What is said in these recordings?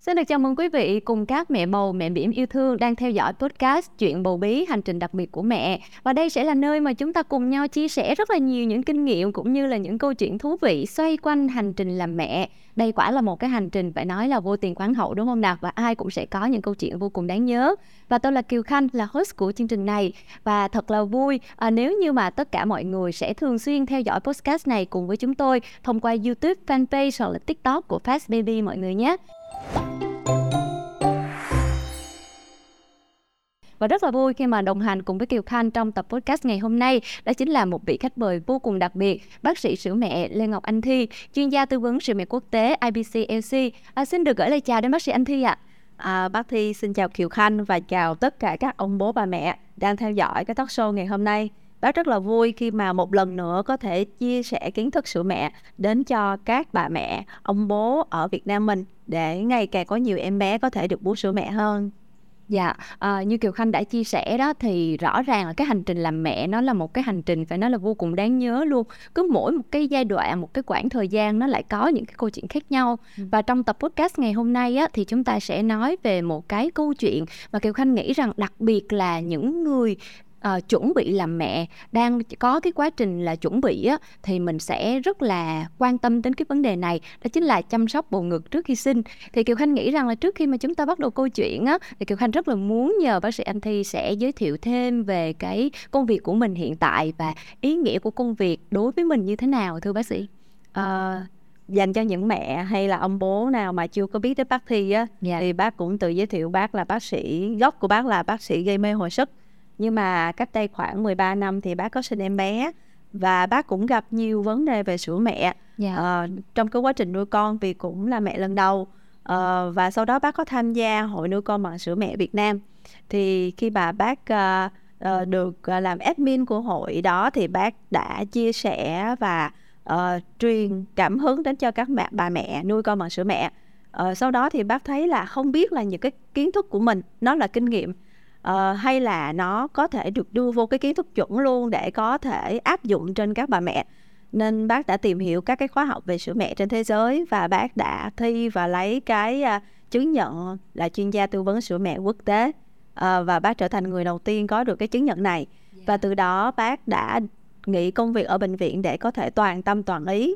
Xin được chào mừng quý vị cùng các mẹ bầu, mẹ bỉm yêu thương đang theo dõi podcast Chuyện bầu bí hành trình đặc biệt của mẹ. Và đây sẽ là nơi mà chúng ta cùng nhau chia sẻ rất là nhiều những kinh nghiệm cũng như là những câu chuyện thú vị xoay quanh hành trình làm mẹ. Đây quả là một cái hành trình phải nói là vô tiền khoáng hậu đúng không nào? Và ai cũng sẽ có những câu chuyện vô cùng đáng nhớ. Và tôi là Kiều Khanh là host của chương trình này và thật là vui à, nếu như mà tất cả mọi người sẽ thường xuyên theo dõi podcast này cùng với chúng tôi thông qua YouTube, fanpage hoặc là TikTok của Fast Baby mọi người nhé và rất là vui khi mà đồng hành cùng với Kiều Khanh trong tập podcast ngày hôm nay đó chính là một vị khách mời vô cùng đặc biệt bác sĩ sữa mẹ Lê Ngọc Anh Thi chuyên gia tư vấn sữa mẹ quốc tế IBC LC à, xin được gửi lời chào đến bác sĩ Anh Thi ạ. À, bác Thi xin chào Kiều Khanh và chào tất cả các ông bố bà mẹ đang theo dõi cái talk show ngày hôm nay bác rất là vui khi mà một lần nữa có thể chia sẻ kiến thức sữa mẹ đến cho các bà mẹ ông bố ở Việt Nam mình để ngày càng có nhiều em bé có thể được bú sữa mẹ hơn Dạ, à, như Kiều Khanh đã chia sẻ đó thì rõ ràng là cái hành trình làm mẹ nó là một cái hành trình phải nói là vô cùng đáng nhớ luôn. Cứ mỗi một cái giai đoạn, một cái quãng thời gian nó lại có những cái câu chuyện khác nhau. Ừ. Và trong tập podcast ngày hôm nay á thì chúng ta sẽ nói về một cái câu chuyện mà Kiều Khanh nghĩ rằng đặc biệt là những người uh, chuẩn bị làm mẹ đang có cái quá trình là chuẩn bị á thì mình sẽ rất là quan tâm đến cái vấn đề này đó chính là chăm sóc bầu ngực trước khi sinh thì kiều khanh nghĩ rằng là trước khi mà chúng ta bắt đầu câu chuyện á thì kiều khanh rất là muốn nhờ bác sĩ anh thi sẽ giới thiệu thêm về cái công việc của mình hiện tại và ý nghĩa của công việc đối với mình như thế nào thưa bác sĩ uh, dành cho những mẹ hay là ông bố nào mà chưa có biết tới bác thi á yeah. Dạ. thì bác cũng tự giới thiệu bác là bác sĩ gốc của bác là bác sĩ gây mê hồi sức nhưng mà cách đây khoảng 13 năm thì bác có sinh em bé và bác cũng gặp nhiều vấn đề về sữa mẹ yeah. Dạ. ờ, trong cái quá trình nuôi con vì cũng là mẹ lần đầu uh, và sau đó bác có tham gia hội nuôi con bằng sữa mẹ Việt Nam thì khi bà bác uh, uh, được uh, làm admin của hội đó thì bác đã chia sẻ và uh, truyền cảm hứng đến cho các mẹ bà mẹ nuôi con bằng sữa mẹ uh, sau đó thì bác thấy là không biết là những cái kiến thức của mình nó là kinh nghiệm uh, hay là nó có thể được đưa vô cái kiến thức chuẩn luôn để có thể áp dụng trên các bà mẹ? Nên bác đã tìm hiểu các cái khóa học về sữa mẹ trên thế giới và bác đã thi và lấy cái uh, chứng nhận là chuyên gia tư vấn sữa mẹ quốc tế. Uh, và bác trở thành người đầu tiên có được cái chứng nhận này. Và từ đó bác đã nghỉ công việc ở bệnh viện để có thể toàn tâm toàn ý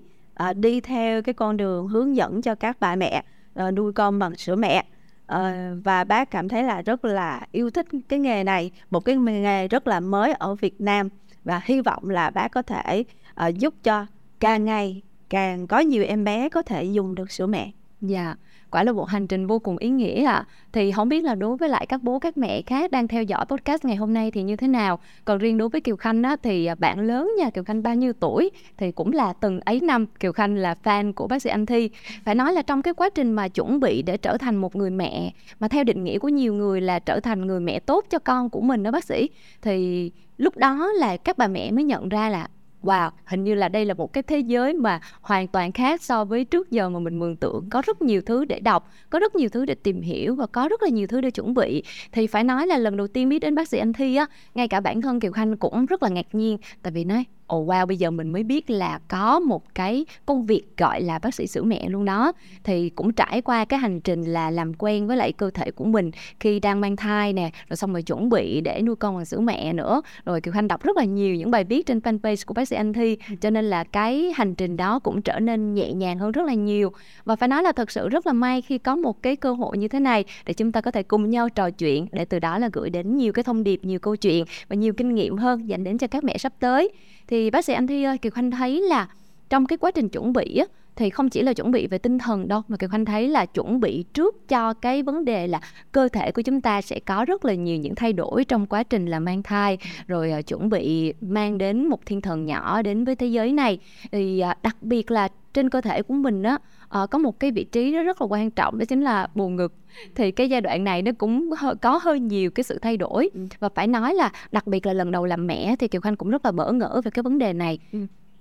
uh, đi theo cái con đường hướng dẫn cho các bà mẹ uh, nuôi con bằng sữa mẹ uh, và bác cảm thấy là rất là yêu thích cái nghề này một cái nghề rất là mới ở Việt Nam và hy vọng là bác có thể uh, giúp cho càng ngày càng có nhiều em bé có thể dùng được sữa mẹ. Dạ. Yeah quả là một hành trình vô cùng ý nghĩa ạ. À. Thì không biết là đối với lại các bố các mẹ khác đang theo dõi podcast ngày hôm nay thì như thế nào. Còn riêng đối với Kiều Khanh á, thì à, bạn lớn nha Kiều Khanh bao nhiêu tuổi thì cũng là từng ấy năm Kiều Khanh là fan của bác sĩ Anh Thi. Phải nói là trong cái quá trình mà chuẩn bị để trở thành một người mẹ mà theo định nghĩa của nhiều người là trở thành người mẹ tốt cho con của mình đó bác sĩ thì lúc đó là các bà mẹ mới nhận ra là wow, hình như là đây là một cái thế giới mà hoàn toàn khác so với trước giờ mà mình mường tượng. Có rất nhiều thứ để đọc, có rất nhiều thứ để tìm hiểu và có rất là nhiều thứ để chuẩn bị. Thì phải nói là lần đầu tiên biết đến bác sĩ anh thi á, ngay cả bản thân kiều khanh cũng rất là ngạc nhiên, tại vì nói ồ oh wow bây giờ mình mới biết là có một cái công việc gọi là bác sĩ sữa mẹ luôn đó. Thì cũng trải qua cái hành trình là làm quen với lại cơ thể của mình khi đang mang thai nè rồi xong rồi chuẩn bị để nuôi con bằng sữa mẹ nữa. Rồi kiều khanh đọc rất là nhiều những bài viết trên fanpage của bác sĩ anh thi cho nên là cái hành trình đó cũng trở nên nhẹ nhàng hơn rất là nhiều. Và phải nói là thật sự rất là may khi có một cái cơ hội như thế này để chúng ta có thể cùng nhau trò chuyện để từ đó là gửi đến nhiều cái thông điệp nhiều câu chuyện và nhiều kinh nghiệm hơn dành đến cho các mẹ sắp tới. Thì bác sĩ anh thi ơi kiều khanh thấy là trong cái quá trình chuẩn bị á thì không chỉ là chuẩn bị về tinh thần đâu mà kiều khanh thấy là chuẩn bị trước cho cái vấn đề là cơ thể của chúng ta sẽ có rất là nhiều những thay đổi trong quá trình là mang thai rồi uh, chuẩn bị mang đến một thiên thần nhỏ đến với thế giới này. Thì uh, đặc biệt là trên cơ thể của mình á uh, có một cái vị trí đó rất là quan trọng đó chính là bù ngực thì cái giai đoạn này nó cũng hơi, có hơi nhiều cái sự thay đổi ừ. và phải nói là đặc biệt là lần đầu làm mẹ thì kiều khanh cũng rất là bỡ ngỡ về cái vấn đề này ừ.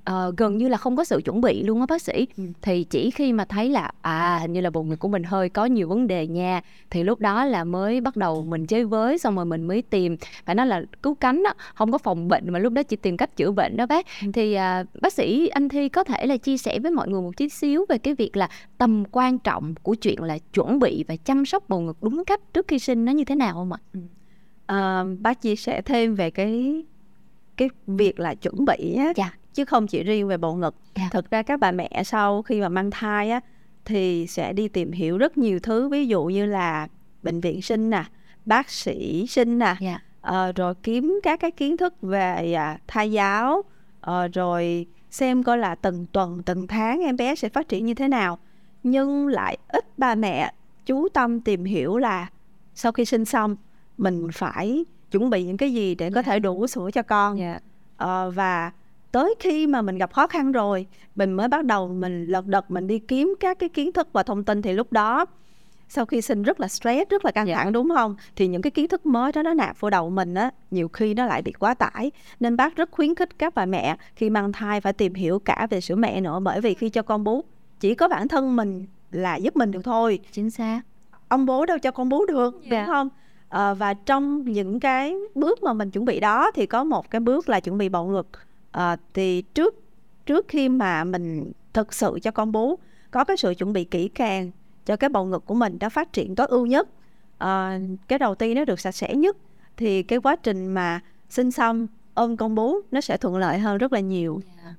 Uh, gần như là không có sự chuẩn bị luôn á bác sĩ ừ. thì chỉ khi mà thấy là à hình như là bụng ngực của mình hơi có nhiều vấn đề nha thì lúc đó là mới bắt đầu mình chơi với xong rồi mình mới tìm phải nói là cứu cánh đó không có phòng bệnh mà lúc đó chỉ tìm cách chữa bệnh đó bác ừ. thì uh, bác sĩ anh thi có thể là chia sẻ với mọi người một chút xíu về cái việc là tầm quan trọng của chuyện là chuẩn bị và chăm sóc bầu ngực đúng cách trước khi sinh nó như thế nào không ạ? Ừ. Uh, bác chia sẻ thêm về cái cái việc là chuẩn bị á dạ. Chứ không chỉ riêng về bầu ngực dạ. thực ra các bà mẹ sau khi mà mang thai á thì sẽ đi tìm hiểu rất nhiều thứ ví dụ như là bệnh viện sinh nè bác sĩ sinh nè dạ. uh, rồi kiếm các cái kiến thức về uh, thai giáo uh, rồi xem coi là từng tuần từng tháng em bé sẽ phát triển như thế nào nhưng lại ít bà mẹ chú tâm tìm hiểu là sau khi sinh xong mình phải chuẩn bị những cái gì để có thể đủ sữa cho con yeah. ờ, và tới khi mà mình gặp khó khăn rồi mình mới bắt đầu mình lật đật mình đi kiếm các cái kiến thức và thông tin thì lúc đó sau khi sinh rất là stress rất là căng thẳng yeah. đúng không? Thì những cái kiến thức mới đó nó nạp vô đầu mình á nhiều khi nó lại bị quá tải. Nên bác rất khuyến khích các bà mẹ khi mang thai phải tìm hiểu cả về sữa mẹ nữa bởi vì khi cho con bú chỉ có bản thân mình là giúp mình được thôi. Chính xác. Ông bố đâu cho con bú được yeah. đúng không? À, và trong những cái bước mà mình chuẩn bị đó thì có một cái bước là chuẩn bị bầu ngực à, thì trước trước khi mà mình thực sự cho con bú có cái sự chuẩn bị kỹ càng cho cái bầu ngực của mình đã phát triển tối ưu nhất à, cái đầu tiên nó được sạch sẽ nhất thì cái quá trình mà sinh xong ôm con bú nó sẽ thuận lợi hơn rất là nhiều yeah.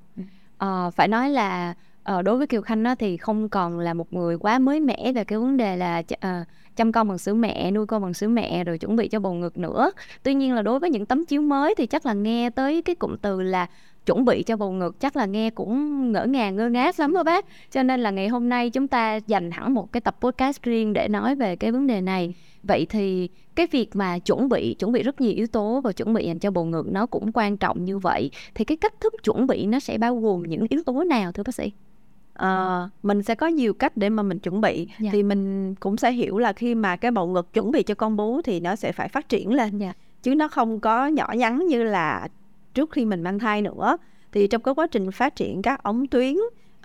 À, phải nói là đối với kiều khanh đó thì không còn là một người quá mới mẻ về cái vấn đề là uh, chăm con bằng sữa mẹ, nuôi con bằng sữa mẹ, rồi chuẩn bị cho bầu ngực nữa. Tuy nhiên là đối với những tấm chiếu mới thì chắc là nghe tới cái cụm từ là chuẩn bị cho bầu ngực, chắc là nghe cũng ngỡ ngàng, ngơ ngác lắm đó bác. Cho nên là ngày hôm nay chúng ta dành hẳn một cái tập podcast riêng để nói về cái vấn đề này. Vậy thì cái việc mà chuẩn bị chuẩn bị rất nhiều yếu tố và chuẩn bị dành cho bầu ngực nó cũng quan trọng như vậy. Thì cái cách thức chuẩn bị nó sẽ bao gồm những yếu tố nào thưa bác sĩ? Uh, mình sẽ có nhiều cách để mà mình chuẩn bị yeah. Dạ. thì mình cũng sẽ hiểu là khi mà cái bầu ngực chuẩn bị cho con bú thì nó sẽ phải phát triển lên yeah. Dạ. chứ nó không có nhỏ nhắn như là trước khi mình mang thai nữa thì trong cái quá trình phát triển các ống tuyến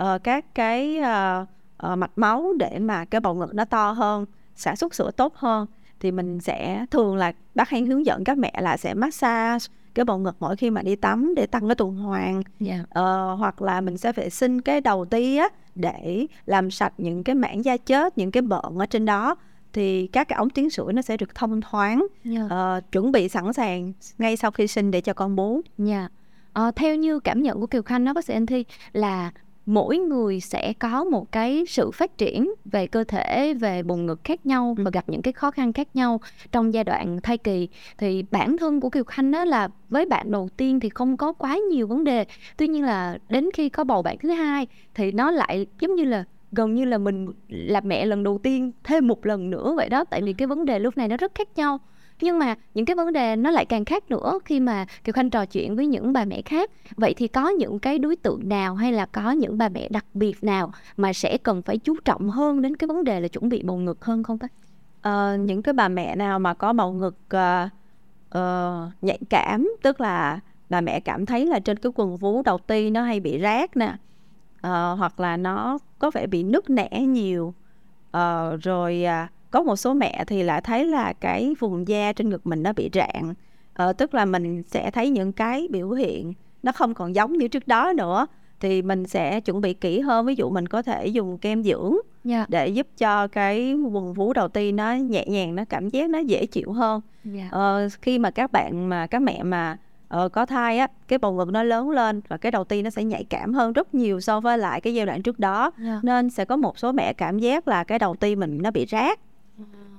uh, các cái uh, uh, mạch máu để mà cái bầu ngực nó to hơn sản xuất sữa tốt hơn thì mình sẽ thường là bác hay hướng dẫn các mẹ là sẽ massage cái bầu ngực mỗi khi mà đi tắm để tăng cái tuần hoàn yeah. Dạ. ờ, hoặc là mình sẽ vệ sinh cái đầu ti á để làm sạch những cái mảng da chết những cái bợn ở trên đó thì các cái ống tiến sữa nó sẽ được thông thoáng yeah. Dạ. ờ, chuẩn bị sẵn sàng ngay sau khi sinh để cho con bú. Yeah. Dạ. Ờ, theo như cảm nhận của Kiều Khanh đó bác sĩ Anh Thi là mỗi người sẽ có một cái sự phát triển về cơ thể về bụng ngực khác nhau và gặp những cái khó khăn khác nhau trong giai đoạn thai kỳ. Thì bản thân của kiều khanh đó là với bạn đầu tiên thì không có quá nhiều vấn đề. Tuy nhiên là đến khi có bầu bạn thứ hai thì nó lại giống như là gần như là mình là mẹ lần đầu tiên thêm một lần nữa vậy đó. Tại vì cái vấn đề lúc này nó rất khác nhau nhưng mà những cái vấn đề nó lại càng khác nữa khi mà kiều khanh trò chuyện với những bà mẹ khác. Vậy thì có những cái đối tượng nào hay là có những bà mẹ đặc biệt nào mà sẽ cần phải chú trọng hơn đến cái vấn đề là chuẩn bị bầu ngực hơn không ta? À, những cái bà mẹ nào mà có bầu ngực uh, uh, nhạy cảm tức là bà mẹ cảm thấy là trên cái quần vú đầu ti nó hay bị rác nè uh, hoặc là nó có vẻ bị nứt nẻ nhiều uh, rồi uh, có một số mẹ thì lại thấy là cái vùng da trên ngực mình nó bị rạn ờ, tức là mình sẽ thấy những cái biểu hiện nó không còn giống như trước đó nữa thì mình sẽ chuẩn bị kỹ hơn ví dụ mình có thể dùng kem dưỡng yeah. Dạ. để giúp cho cái vùng vú đầu tiên nó nhẹ nhàng nó cảm giác nó dễ chịu hơn yeah. Dạ. ờ, khi mà các bạn mà các mẹ mà uh, có thai á cái bầu ngực nó lớn lên và cái đầu tiên nó sẽ nhạy cảm hơn rất nhiều so với lại cái giai đoạn trước đó yeah. Dạ. nên sẽ có một số mẹ cảm giác là cái đầu tiên mình nó bị rát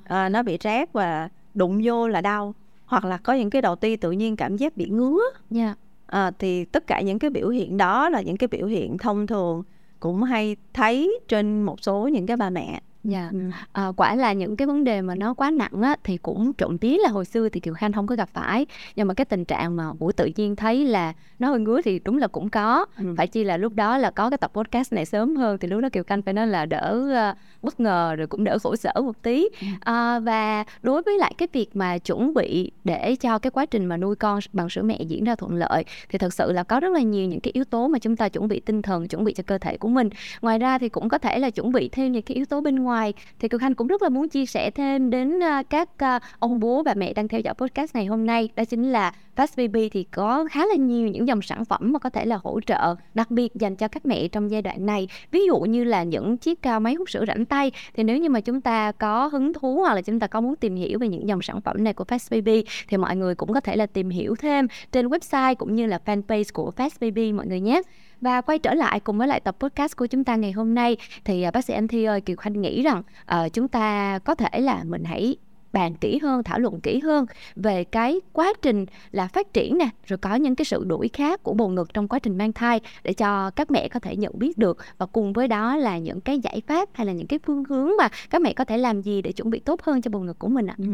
à, nó bị rát và đụng vô là đau. Hoặc là có những cái đầu ti tự nhiên cảm giác bị ngứa. Yeah. à, thì tất cả những cái biểu hiện đó là những cái biểu hiện thông thường cũng hay thấy trên một số những cái bà mẹ Dạ, à, quả là những cái vấn đề mà nó quá nặng á, thì cũng trộm vía là hồi xưa thì Kiều Khanh không có gặp phải. Nhưng mà cái tình trạng mà buổi tự nhiên thấy là nó hơi ngứa thì đúng là cũng có. Ừ. phải chi là lúc đó là có cái tập podcast này sớm hơn thì lúc đó Kiều Khanh phải nói là đỡ uh, bất ngờ rồi cũng đỡ khổ sở một tí. À, và đối với lại cái việc mà chuẩn bị để cho cái quá trình mà nuôi con bằng sữa mẹ diễn ra thuận lợi thì thật sự là có rất là nhiều những cái yếu tố mà chúng ta chuẩn bị tinh thần chuẩn bị cho cơ thể của mình. Ngoài ra thì cũng có thể là chuẩn bị thêm những cái yếu tố bên ngoài thì Kiều Khanh cũng rất là muốn chia sẻ thêm đến à, các à, ông bố bà mẹ đang theo dõi podcast này hôm nay. Đó chính là Fast Baby thì có khá là nhiều những dòng sản phẩm mà có thể là hỗ trợ đặc biệt dành cho các mẹ trong giai đoạn này. Ví dụ như là những chiếc à, máy hút sữa rảnh tay. Thì nếu như mà chúng ta có hứng thú hoặc là chúng ta có muốn tìm hiểu về những dòng sản phẩm này của Fast Baby, thì mọi người cũng có thể là tìm hiểu thêm trên website cũng như là fanpage của Fast Baby mọi người nhé và quay trở lại cùng với lại tập podcast của chúng ta ngày hôm nay thì à, bác sĩ anh Thi ơi Kiều Khanh nghĩ rằng uh, chúng ta có thể là mình hãy bàn kỹ hơn thảo luận kỹ hơn về cái quá trình là phát triển nè rồi có những cái sự đuổi khác của bầu ngực trong quá trình mang thai để cho các mẹ có thể nhận biết được. Và cùng với đó là những cái giải pháp hay là những cái phương hướng mà các mẹ có thể làm gì để chuẩn bị tốt hơn cho bầu ngực của mình ạ? Ừ.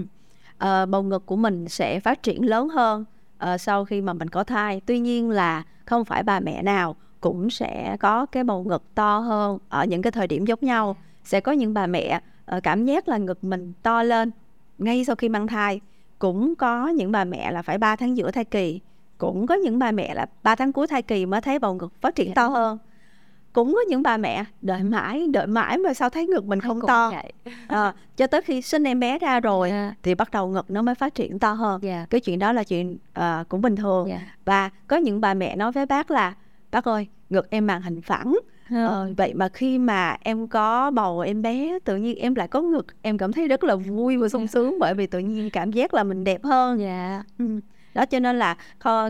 à, bầu ngực của mình sẽ phát triển lớn hơn uh, sau khi mà mình có thai. Tuy nhiên là không phải bà mẹ nào cũng sẽ có cái bầu ngực to hơn ở những cái thời điểm giống nhau. Sẽ có những bà mẹ uh, cảm giác là ngực mình to lên ngay sau khi mang thai. Cũng có những bà mẹ là phải 3 tháng giữa thai kỳ. Cũng có những bà mẹ là 3 tháng cuối thai kỳ mới thấy bầu ngực phát triển to hơn. Cũng có những bà mẹ đợi mãi đợi mãi mà sao thấy ngực mình không to. à, cho tới khi sinh em bé ra rồi yeah. thì bắt đầu ngực nó mới phát triển to hơn. Yeah. cái chuyện đó là chuyện uh, cũng bình thường. Yeah. và có những bà mẹ nói với bác là bác ơi ngực em màn hình phẳng. Ờ, vậy mà khi mà em có bầu em bé tự nhiên em lại có ngực em cảm thấy rất là vui và sung sướng bởi vì tự nhiên cảm giác là mình đẹp hơn. Dạ. Ừ. đó cho nên là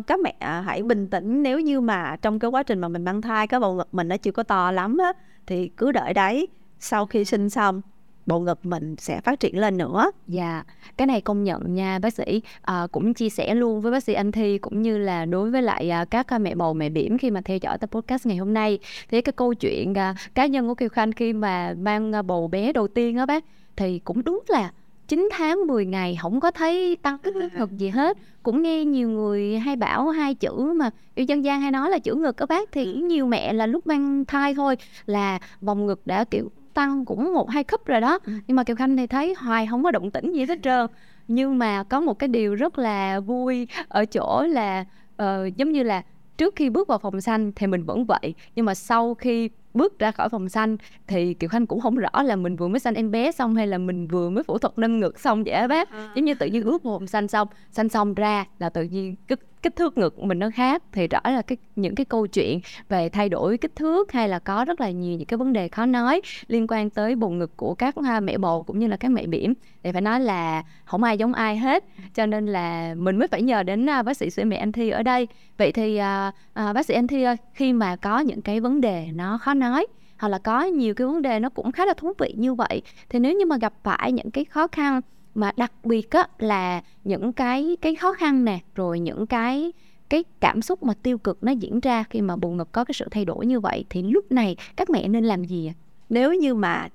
các mẹ hãy bình tĩnh nếu như mà trong cái quá trình mà mình mang thai cái bầu ngực mình nó chưa có to lắm á thì cứ đợi đấy sau khi sinh xong bộ ngực mình sẽ phát triển lên nữa. Dạ, cái này công nhận nha bác sĩ. À, cũng chia sẻ luôn với bác sĩ Anh Thi cũng như là đối với lại à, các à, mẹ bầu mẹ bỉm khi mà theo dõi tập podcast ngày hôm nay. Thì cái câu chuyện à, cá nhân của Kiều Khanh khi mà mang à, bầu bé đầu tiên á bác thì cũng đúng là 9 tháng 10 ngày không có thấy tăng kích ngực gì hết cũng nghe nhiều người hay bảo hai chữ mà yêu dân gian hay nói là chữ ngực các bác thì ừ. nhiều mẹ là lúc mang thai thôi là vòng ngực đã kiểu tăng cũng một hai khúc rồi đó ừ. nhưng mà kiều khanh thì thấy hoài không có động tĩnh gì hết trơn nhưng mà có một cái điều rất là vui ở chỗ là uh, giống như là trước khi bước vào phòng xanh thì mình vẫn vậy nhưng mà sau khi bước ra khỏi phòng xanh thì Kiều Khanh cũng không rõ là mình vừa mới sanh em bé xong hay là mình vừa mới phẫu thuật nâng ngực xong vậy á bác à. giống như tự nhiên bước vào phòng xanh xong xanh xong ra là tự nhiên cái kích thước ngực mình nó khác thì rõ là cái những cái câu chuyện về thay đổi kích thước hay là có rất là nhiều những cái vấn đề khó nói liên quan tới bụng ngực của các à, mẹ bầu cũng như là các mẹ bỉm. Thì phải nói là không ai giống ai hết cho nên là mình mới phải nhờ đến à, bác sĩ sữa mẹ anh thi ở đây. Vậy thì à, à, bác sĩ anh thi ơi khi mà có những cái vấn đề nó khó nói hoặc là có nhiều cái vấn đề nó cũng khá là thú vị như vậy thì nếu như mà gặp phải những cái khó khăn mà đặc biệt á là những cái cái khó khăn nè rồi những cái cái cảm xúc mà tiêu cực nó diễn ra khi mà bụng ngực có cái sự thay đổi như vậy thì lúc này các mẹ nên làm gì nếu như mà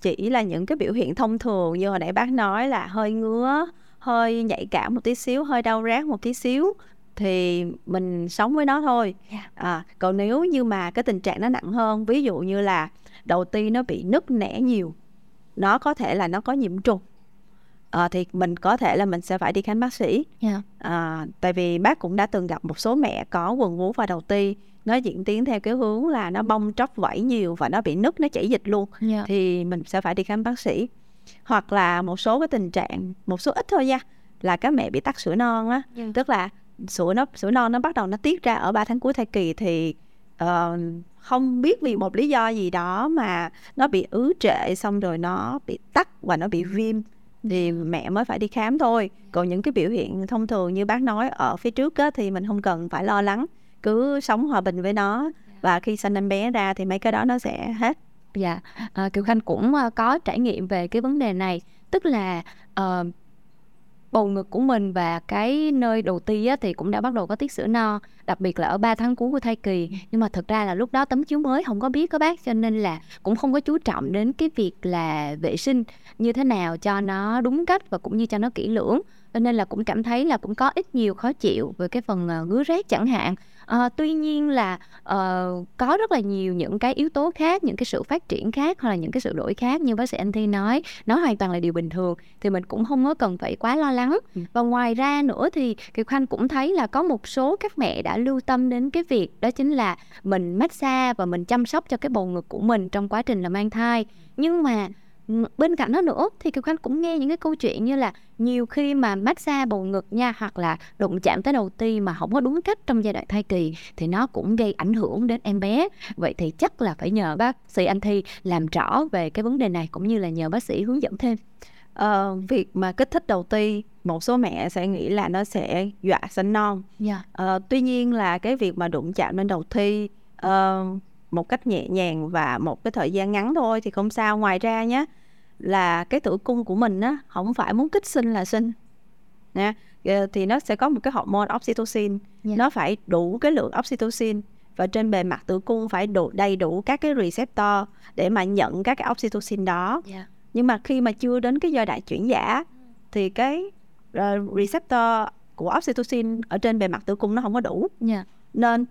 chỉ là những cái biểu hiện thông thường như hồi nãy bác nói là hơi ngứa hơi nhạy cảm một tí xíu hơi đau rát một tí xíu thì mình sống với nó thôi. Dạ. à, còn nếu như mà cái tình trạng nó nặng hơn ví dụ như là đầu tiên nó bị nứt nẻ nhiều nó có thể là nó có nhiễm trùng à, thì mình có thể là mình sẽ phải đi khám bác sĩ yeah. Dạ. à, tại vì bác cũng đã từng gặp một số mẹ có quần vú và đầu ti nó diễn tiến theo cái hướng là nó bong tróc vảy nhiều và nó bị nứt nó chảy dịch luôn yeah. Dạ. thì mình sẽ phải đi khám bác sĩ hoặc là một số cái tình trạng một số ít thôi nha là các mẹ bị tắc sữa non á yeah. tức là sữa nó sữa non nó bắt đầu nó tiết ra ở 3 tháng cuối thai kỳ thì uh, không biết vì một lý do gì đó mà nó bị ứ trệ xong rồi nó bị tắc và nó bị viêm thì mẹ mới phải đi khám thôi. Còn những cái biểu hiện thông thường như bác nói ở phía trước á, thì mình không cần phải lo lắng. Cứ sống hòa bình với nó. Và khi sinh em bé ra thì mấy cái đó nó sẽ hết. Dạ à, kiều khanh cũng à, có trải nghiệm về cái vấn đề này. Tức là uh, bầu ngực của mình và cái nơi đầu ti á, thì cũng đã bắt đầu có tiết sữa no. Đặc biệt là ở 3 tháng cuối của thai kỳ. Nhưng mà thực ra là lúc đó tấm chiếu mới không có biết các bác cho nên là cũng không có chú trọng đến cái việc là vệ sinh như thế nào cho nó đúng cách và cũng như cho nó kỹ lưỡng. Cho nên là cũng cảm thấy là cũng có ít nhiều khó chịu về cái phần uh, ngứa rét chẳng hạn à, tuy nhiên là uh, có rất là nhiều những cái yếu tố khác những cái sự phát triển khác hoặc là những cái sự đổi khác như bác sĩ anh thi nói nó hoàn toàn là điều bình thường thì mình cũng không có cần phải quá lo lắng ừ. và ngoài ra nữa thì kiều khanh cũng thấy là có một số các mẹ đã lưu tâm đến cái việc đó chính là mình massage và mình chăm sóc cho cái bầu ngực của mình trong quá trình là mang thai nhưng mà bên cạnh đó nữa thì kiều khanh cũng nghe những cái câu chuyện như là nhiều khi mà massage bầu ngực nha hoặc là đụng chạm tới đầu ti mà không có đúng cách trong giai đoạn thai kỳ thì nó cũng gây ảnh hưởng đến em bé vậy thì chắc là phải nhờ bác sĩ anh thi làm rõ về cái vấn đề này cũng như là nhờ bác sĩ hướng dẫn thêm ờ, việc mà kích thích đầu ti một số mẹ sẽ nghĩ là nó sẽ dọa sinh non yeah. Dạ. ờ, tuy nhiên là cái việc mà đụng chạm lên đầu thi uh, một cách nhẹ nhàng và một cái thời gian ngắn thôi thì không sao ngoài ra nhé là cái tử cung của mình á không phải muốn kích sinh là sinh nè ờ, thì nó sẽ có một cái hormone oxytocin yeah. Dạ. nó phải đủ cái lượng oxytocin và trên bề mặt tử cung phải đủ đầy đủ các cái receptor để mà nhận các cái oxytocin đó yeah. Dạ. nhưng mà khi mà chưa đến cái giai đoạn chuyển giả thì cái uh, receptor của oxytocin ở trên bề mặt tử cung nó không có đủ yeah. Dạ. nên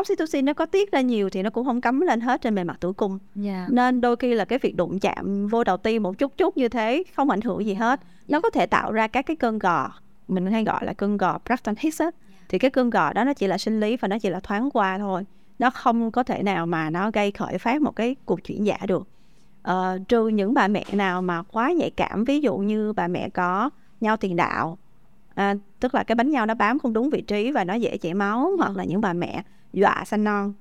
oxytocin nó có tiết ra nhiều thì nó cũng không cắm lên hết trên bề mặt tử cung yeah. Dạ. nên đôi khi là cái việc đụng chạm vô đầu ti một chút chút như thế không ảnh hưởng gì hết nó có thể tạo ra các cái cơn gò mình hay gọi là cơn gò Braxton Hicks thì cái cơn gò đó nó chỉ là sinh lý và nó chỉ là thoáng qua thôi nó không có thể nào mà nó gây khởi phát một cái cuộc chuyển dạ được ờ, trừ những bà mẹ nào mà quá nhạy cảm ví dụ như bà mẹ có nhau tiền đạo à, tức là cái bánh nhau nó bám không đúng vị trí và nó dễ chảy máu yeah. hoặc là những bà mẹ dọa sanh non.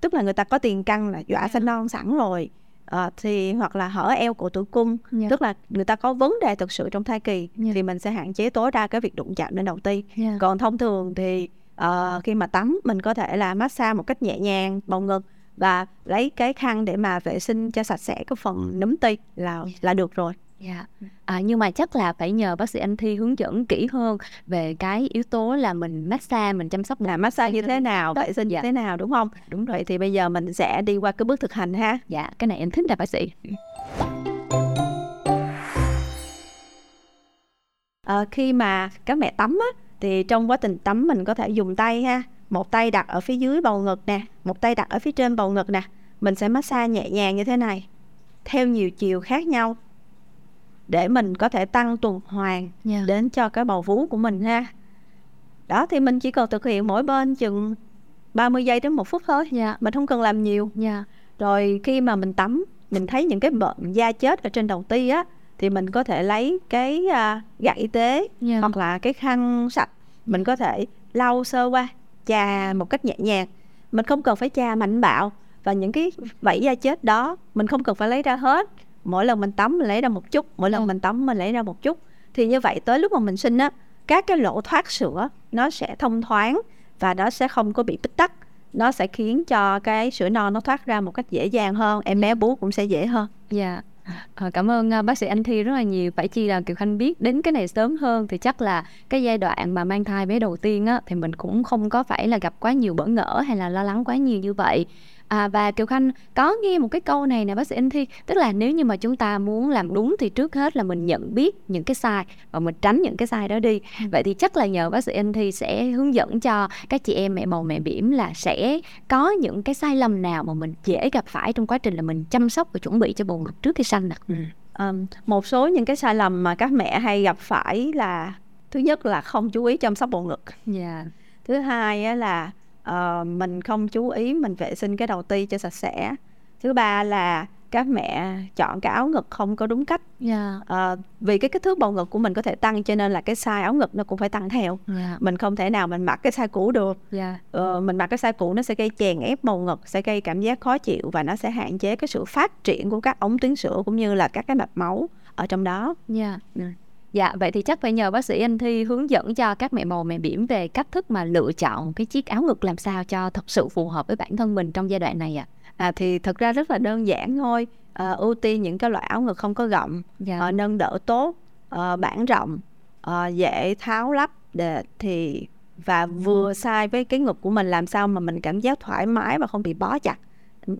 Tức là người ta có tiền căn là dọa sanh non sẵn rồi. À, thì hoặc là hở eo của tử cung. Yeah. Tức là người ta có vấn đề thực sự trong thai kỳ yeah. Thì mình sẽ hạn chế tối đa cái việc đụng chạm lên đầu ti yeah. Còn thông thường thì uh, khi mà tắm mình có thể là massage một cách nhẹ nhàng bầu ngực và lấy cái khăn để mà vệ sinh cho sạch sẽ cái phần nấm ti là là được rồi Dạ. À, nhưng mà chắc là phải nhờ bác sĩ anh Thi hướng dẫn kỹ hơn về cái yếu tố là mình massage, mình chăm sóc là massage như thế nào, vệ sinh dạ. như thế nào đúng không? Đúng rồi. Thì bây giờ mình sẽ đi qua cái bước thực hành ha. Dạ, cái này em thích là bác sĩ. À, khi mà các mẹ tắm á, thì trong quá trình tắm mình có thể dùng tay ha. Một tay đặt ở phía dưới bầu ngực nè, một tay đặt ở phía trên bầu ngực nè. Mình sẽ massage nhẹ nhàng như thế này theo nhiều chiều khác nhau để mình có thể tăng tuần hoàn yeah. Đến cho cái bầu vú của mình ha đó thì mình chỉ cần thực hiện mỗi bên chừng 30 giây đến một phút thôi yeah. Mình không cần làm nhiều yeah. Rồi khi mà mình tắm mình thấy những cái bệnh da chết ở trên đầu ti á thì mình có thể lấy cái uh, gạt y tế yeah. hoặc là cái khăn sạch mình có thể lau sơ qua chà một cách nhẹ nhàng mình không cần phải chà mạnh bạo và những cái vảy da chết đó mình không cần phải lấy ra hết mỗi lần mình tắm mình lấy ra một chút mỗi lần ừ. mình tắm mình lấy ra một chút thì như vậy tới lúc mà mình sinh á các cái lỗ thoát sữa nó sẽ thông thoáng và nó sẽ không có bị bít tắc nó sẽ khiến cho cái sữa non nó thoát ra một cách dễ dàng hơn em bé bú cũng sẽ dễ hơn dạ yeah. À, cảm ơn uh, bác sĩ Anh Thi rất là nhiều. Phải chi là Kiều Khanh biết đến cái này sớm hơn thì chắc là cái giai đoạn mà mang thai bé đầu tiên á thì mình cũng không có phải là gặp quá nhiều bỡ ngỡ hay là lo lắng quá nhiều như vậy à, và kiều khanh có nghe một cái câu này nè bác sĩ anh thi tức là nếu như mà chúng ta muốn làm đúng thì trước hết là mình nhận biết những cái sai và mình tránh những cái sai đó đi ừ. vậy thì chắc là nhờ bác sĩ anh thi sẽ hướng dẫn cho các chị em mẹ bầu mẹ bỉm là sẽ có những cái sai lầm nào mà mình dễ gặp phải trong quá trình là mình chăm sóc và chuẩn bị cho bầu ngực trước khi sanh nè ừ. um, một số những cái sai lầm mà các mẹ hay gặp phải là thứ nhất là không chú ý chăm sóc bầu ngực yeah. Dạ. thứ hai là uh, mình không chú ý mình vệ sinh cái đầu ti cho sạch sẽ thứ ba là các mẹ chọn cái áo ngực không có đúng cách yeah. uh, vì cái kích thước bầu ngực của mình có thể tăng cho nên là cái size áo ngực nó cũng phải tăng theo yeah. mình không thể nào mình mặc cái size cũ được yeah. uh, mình mặc cái size cũ nó sẽ gây chèn ép bầu ngực sẽ gây cảm giác khó chịu và nó sẽ hạn chế cái sự phát triển của các ống tuyến sữa cũng như là các cái mạch máu ở trong đó yeah. Dạ, vậy thì chắc phải nhờ bác sĩ Anh Thi hướng dẫn cho các mẹ bầu mẹ bỉm về cách thức mà lựa chọn cái chiếc áo ngực làm sao cho thật sự phù hợp với bản thân mình trong giai đoạn này ạ. À. à thì thật ra rất là đơn giản thôi. À, ưu tiên những cái loại áo ngực không có gậm, dạ. à, nâng đỡ tốt, à, bản rộng, à, dễ tháo lắp để thì và vừa sai với cái ngực của mình làm sao mà mình cảm giác thoải mái và không bị bó chặt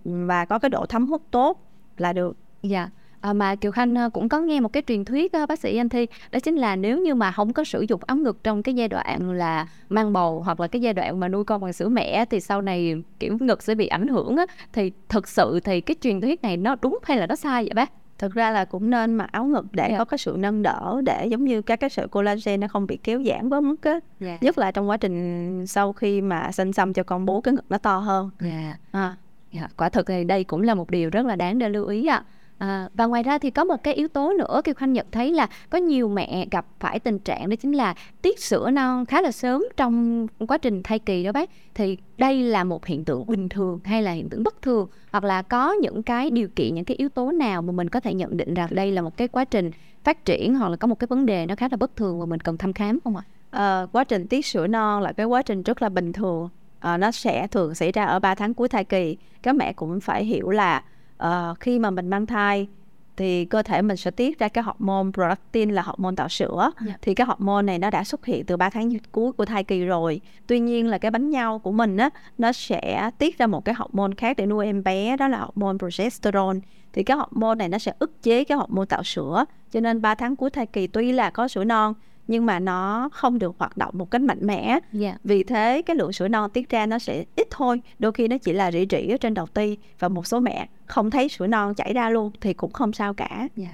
và có cái độ thấm hút tốt là được. Dạ. À, mà Kiều Khanh ờ, cũng có nghe một cái truyền thuyết đó, bác sĩ Anh Thi đó chính là nếu như mà không có sử dụng ống ngực trong cái giai đoạn là mang bầu hoặc là cái giai đoạn mà nuôi con bằng sữa mẹ thì sau này kiểu ngực sẽ bị ảnh hưởng á thì thực sự thì cái truyền thuyết này nó đúng hay là nó sai vậy bác? thực ra là cũng nên mặc áo ngực để yeah. có cái sự nâng đỡ để giống như các cái sợi collagen nó không bị kéo giãn quá mức á yeah. nhất là trong quá trình sau khi mà sinh xong cho con bú cái ngực nó to hơn yeah. à. yeah. quả thực thì đây cũng là một điều rất là đáng để lưu ý ạ à. À, và ngoài ra thì có một cái yếu tố nữa Kiều Khanh nhận thấy là có nhiều mẹ gặp phải tình trạng đó chính là tiết sữa non khá là sớm trong quá trình thai kỳ đó bác. Thì đây là một hiện tượng bình thường hay là hiện tượng bất thường? Hoặc là có những cái điều kiện những cái yếu tố nào mà mình có thể nhận định rằng đây là một cái quá trình phát triển hoặc là có một cái vấn đề nó khá là bất thường và mình cần thăm khám không ạ? À, quá trình tiết sữa non là cái quá trình rất là bình thường. À, nó sẽ thường xảy ra ở 3 tháng cuối thai kỳ. Các mẹ cũng phải hiểu là uh, khi mà mình mang thai thì cơ thể mình sẽ tiết ra cái hormone prolactin là hormone tạo sữa yeah. Dạ. thì cái hormone này nó đã xuất hiện từ 3 tháng cuối của thai kỳ rồi tuy nhiên là cái bánh nhau của mình á nó sẽ tiết ra một cái hormone khác để nuôi em bé đó là hormone progesterone thì cái hormone này nó sẽ ức chế cái hormone tạo sữa cho nên 3 tháng cuối thai kỳ tuy là có sữa non nhưng mà nó không được hoạt động một cách mạnh mẽ yeah. Dạ. vì thế cái lượng sữa non tiết ra nó sẽ ít thôi đôi khi nó chỉ là rỉ rỉ ở trên đầu ti và một số mẹ không thấy sữa non chảy ra luôn thì cũng không sao cả yeah. Dạ.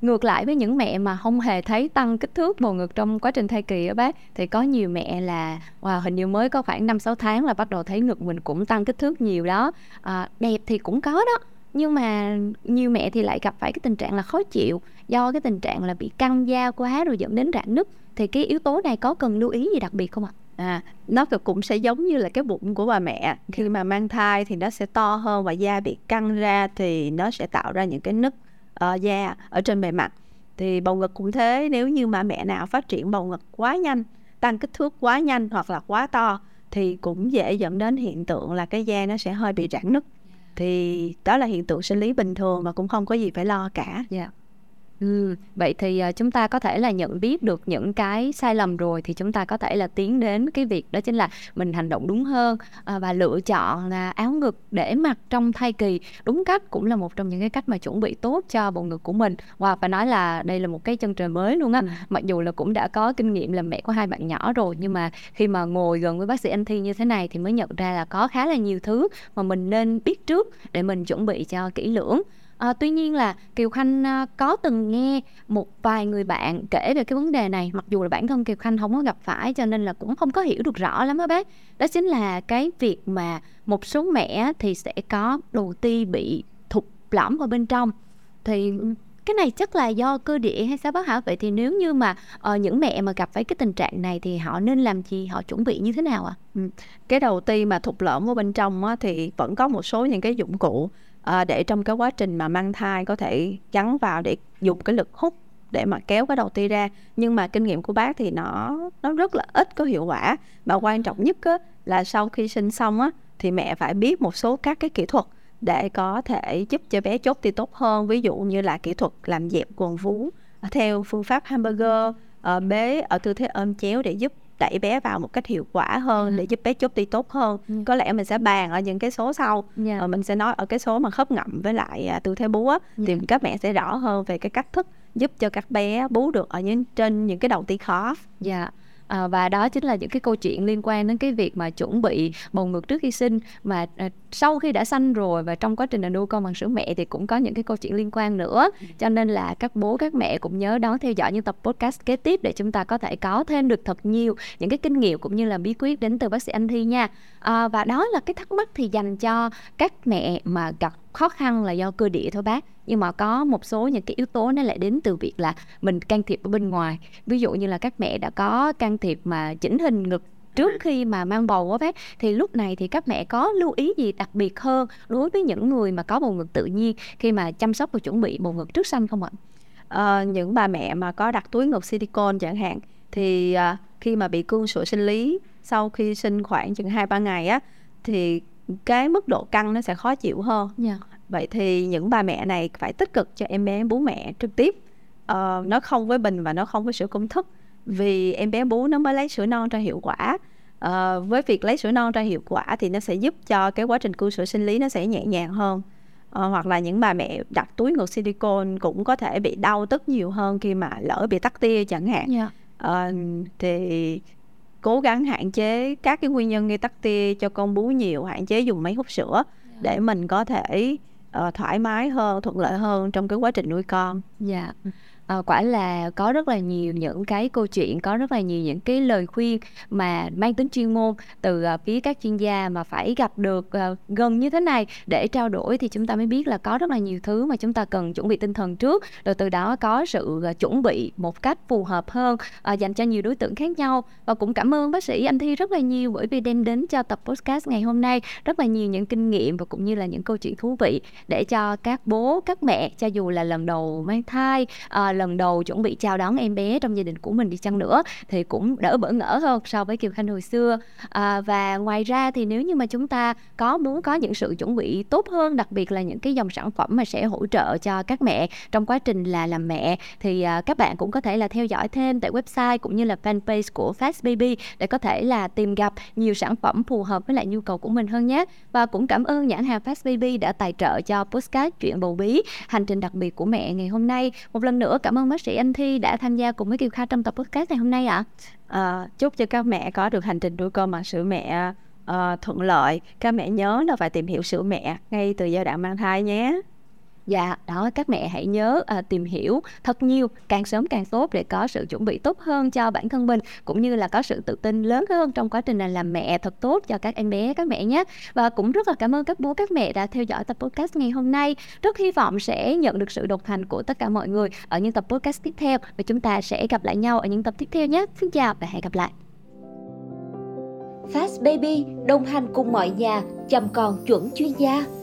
ngược lại với những mẹ mà không hề thấy tăng kích thước bầu ngực trong quá trình thai kỳ á bác thì có nhiều mẹ là wow, hình như mới có khoảng 5 6 tháng là bắt đầu thấy ngực mình cũng tăng kích thước nhiều đó à, đẹp thì cũng có đó nhưng mà nhiều mẹ thì lại gặp phải cái tình trạng là khó chịu do cái tình trạng là bị căng da quá rồi dẫn đến rạn nứt thì cái yếu tố này có cần lưu ý gì đặc biệt không ạ? À, nó cũng sẽ giống như là cái bụng của bà mẹ khi mà mang thai thì nó sẽ to hơn và da bị căng ra thì nó sẽ tạo ra những cái nứt uh, da ở trên bề mặt thì bầu ngực cũng thế nếu như mà mẹ nào phát triển bầu ngực quá nhanh tăng kích thước quá nhanh hoặc là quá to thì cũng dễ dẫn đến hiện tượng là cái da nó sẽ hơi bị rạn nứt thì đó là hiện tượng sinh lý bình thường mà cũng không có gì phải lo cả. Yeah. Ừ, vậy thì uh, chúng ta có thể là nhận biết được những cái sai lầm rồi thì chúng ta có thể là tiến đến cái việc đó chính là mình hành động đúng hơn uh, và lựa chọn là áo ngực để mặc trong thai kỳ đúng cách cũng là một trong những cái cách mà chuẩn bị tốt cho bộ ngực của mình. Và wow, phải nói là đây là một cái chân trời mới luôn á. Ừ. Mặc dù là cũng đã có kinh nghiệm làm mẹ của hai bạn nhỏ rồi nhưng mà khi mà ngồi gần với bác sĩ anh Thi như thế này thì mới nhận ra là có khá là nhiều thứ mà mình nên biết trước để mình chuẩn bị cho kỹ lưỡng À, tuy nhiên là Kiều Khanh ờ, có từng nghe một vài người bạn kể về cái vấn đề này mặc dù là bản thân Kiều Khanh không có gặp phải cho nên là cũng không có hiểu được rõ lắm á bác đó chính là cái việc mà một số mẹ thì sẽ có đầu ti bị thụt lõm ở bên trong thì cái này chắc là do cơ địa hay sao bác hả vậy thì nếu như mà uh, những mẹ mà gặp phải cái tình trạng này thì họ nên làm gì họ chuẩn bị như thế nào ạ à? ừ. cái đầu ti mà thụt lõm ở bên trong á, thì vẫn có một số những cái dụng cụ à, để trong cái quá trình mà mang thai có thể gắn vào để dùng cái lực hút để mà kéo cái đầu ti ra. Nhưng mà kinh nghiệm của bác thì nó nó rất là ít có hiệu quả. Mà quan trọng nhất á, là sau khi sinh xong á thì mẹ phải biết một số các cái kỹ thuật để có thể giúp cho bé chốt ti tốt hơn. Ví dụ như là kỹ thuật làm dẹp quần vú theo phương pháp hamburger ờ, bế ở tư thế ôm chéo để giúp đẩy bé vào một cách hiệu quả hơn để giúp bé chốt ti tốt hơn ừ. có lẽ mình sẽ bàn ở những cái số sau yeah. Dạ. mình sẽ nói ở cái số mà khớp ngậm với lại à, tư thế bú á, yeah. thì các mẹ sẽ rõ hơn về cái cách thức giúp cho các bé bú được ở những trên những cái đầu ti khó dạ yeah à, và đó chính là những cái câu chuyện liên quan đến cái việc mà chuẩn bị bầu ngực trước khi sinh. Mà à, sau khi đã sanh rồi và trong quá trình là nuôi con bằng sữa mẹ thì cũng có những cái câu chuyện liên quan nữa. Cho nên là các bố các mẹ cũng nhớ đón theo dõi những tập podcast kế tiếp để chúng ta có thể có thêm được thật nhiều những cái kinh nghiệm cũng như là bí quyết đến từ bác sĩ anh thi nha. À, và đó là cái thắc mắc thì dành cho các mẹ mà gặp khó khăn là do cơ địa thôi bác nhưng mà có một số những cái yếu tố nó lại đến từ việc là mình can thiệp ở bên ngoài ví dụ như là các mẹ đã có can thiệp mà chỉnh hình ngực trước khi mà mang bầu á bác thì lúc này thì các mẹ có lưu ý gì đặc biệt hơn đối với những người mà có bầu ngực tự nhiên khi mà chăm sóc và chuẩn bị bầu ngực trước sanh không ạ? À, những bà mẹ mà có đặt túi ngực silicone chẳng hạn thì à, khi mà bị cương sụi sinh lý sau khi sinh khoảng chừng hai ba ngày á thì cái mức độ căng nó sẽ khó chịu hơn. Yeah. Dạ. Vậy thì những bà mẹ này phải tích cực cho em bé bú mẹ trực tiếp. Uh, nó không với bình và nó không với sữa công thức vì em bé bú nó mới lấy sữa non cho hiệu quả uh, với việc lấy sữa non ra hiệu quả thì nó sẽ giúp cho cái quá trình cưu sữa sinh lý nó sẽ nhẹ nhàng hơn uh, hoặc là những bà mẹ đặt túi ngực silicone cũng có thể bị đau tức nhiều hơn khi mà lỡ bị tắc tia chẳng hạn yeah. Dạ. uh, thì cố gắng hạn chế các cái nguyên nhân gây tắc tia cho con bú nhiều hạn chế dùng máy hút sữa yeah. Dạ. để mình có thể uh, thoải mái hơn thuận lợi hơn trong cái quá trình nuôi con dạ yeah à, quả là có rất là nhiều những cái câu chuyện có rất là nhiều những cái lời khuyên mà mang tính chuyên môn từ uh, phía các chuyên gia mà phải gặp được uh, gần như thế này. Để trao đổi thì chúng ta mới biết là có rất là nhiều thứ mà chúng ta cần chuẩn bị tinh thần trước. Rồi từ đó có sự uh, chuẩn bị một cách phù hợp hơn uh, dành cho nhiều đối tượng khác nhau. Và cũng cảm ơn bác sĩ anh Thi rất là nhiều bởi vì đem đến cho tập podcast ngày hôm nay rất là nhiều những kinh nghiệm và cũng như là những câu chuyện thú vị để cho các bố các mẹ cho dù là lần đầu mang thai uh, lần đầu chuẩn bị chào đón em bé trong gia đình của mình đi chăng nữa thì cũng đỡ bỡ ngỡ hơn so với Kiều Khanh hồi xưa. À, và ngoài ra thì nếu như mà chúng ta có muốn có những sự chuẩn bị tốt hơn đặc biệt là những cái dòng sản phẩm mà sẽ hỗ trợ cho các mẹ trong quá trình là làm mẹ thì à, các bạn cũng có thể là theo dõi thêm tại website cũng như là fanpage của Fast Baby để có thể là tìm gặp nhiều sản phẩm phù hợp với lại nhu cầu của mình hơn nhé. Và cũng cảm ơn nhãn hàng Fast Baby đã tài trợ cho postcard chuyện bầu bí hành trình đặc biệt của mẹ ngày hôm nay. Một lần nữa cảm cảm ơn bác sĩ Anh Thi đã tham gia cùng với Kiều Kha trong tập podcast ngày hôm nay ạ. À, chúc cho các mẹ có được hành trình nuôi con bằng sữa mẹ uh, thuận lợi. Các mẹ nhớ là phải tìm hiểu sữa mẹ ngay từ giai đoạn mang thai nhé. Dạ, đó các mẹ hãy nhớ à, tìm hiểu thật nhiều, càng sớm càng tốt để có sự chuẩn bị tốt hơn cho bản thân mình cũng như là có sự tự tin lớn hơn trong quá trình là làm mẹ thật tốt cho các em bé các mẹ nhé. Và cũng rất là cảm ơn các bố các mẹ đã theo dõi tập podcast ngày hôm nay. Rất hy vọng sẽ nhận được sự đồng hành của tất cả mọi người ở những tập podcast tiếp theo và chúng ta sẽ gặp lại nhau ở những tập tiếp theo nhé. Xin chào và hẹn gặp lại. Fast Baby đồng hành cùng mọi nhà chăm con chuẩn chuyên gia.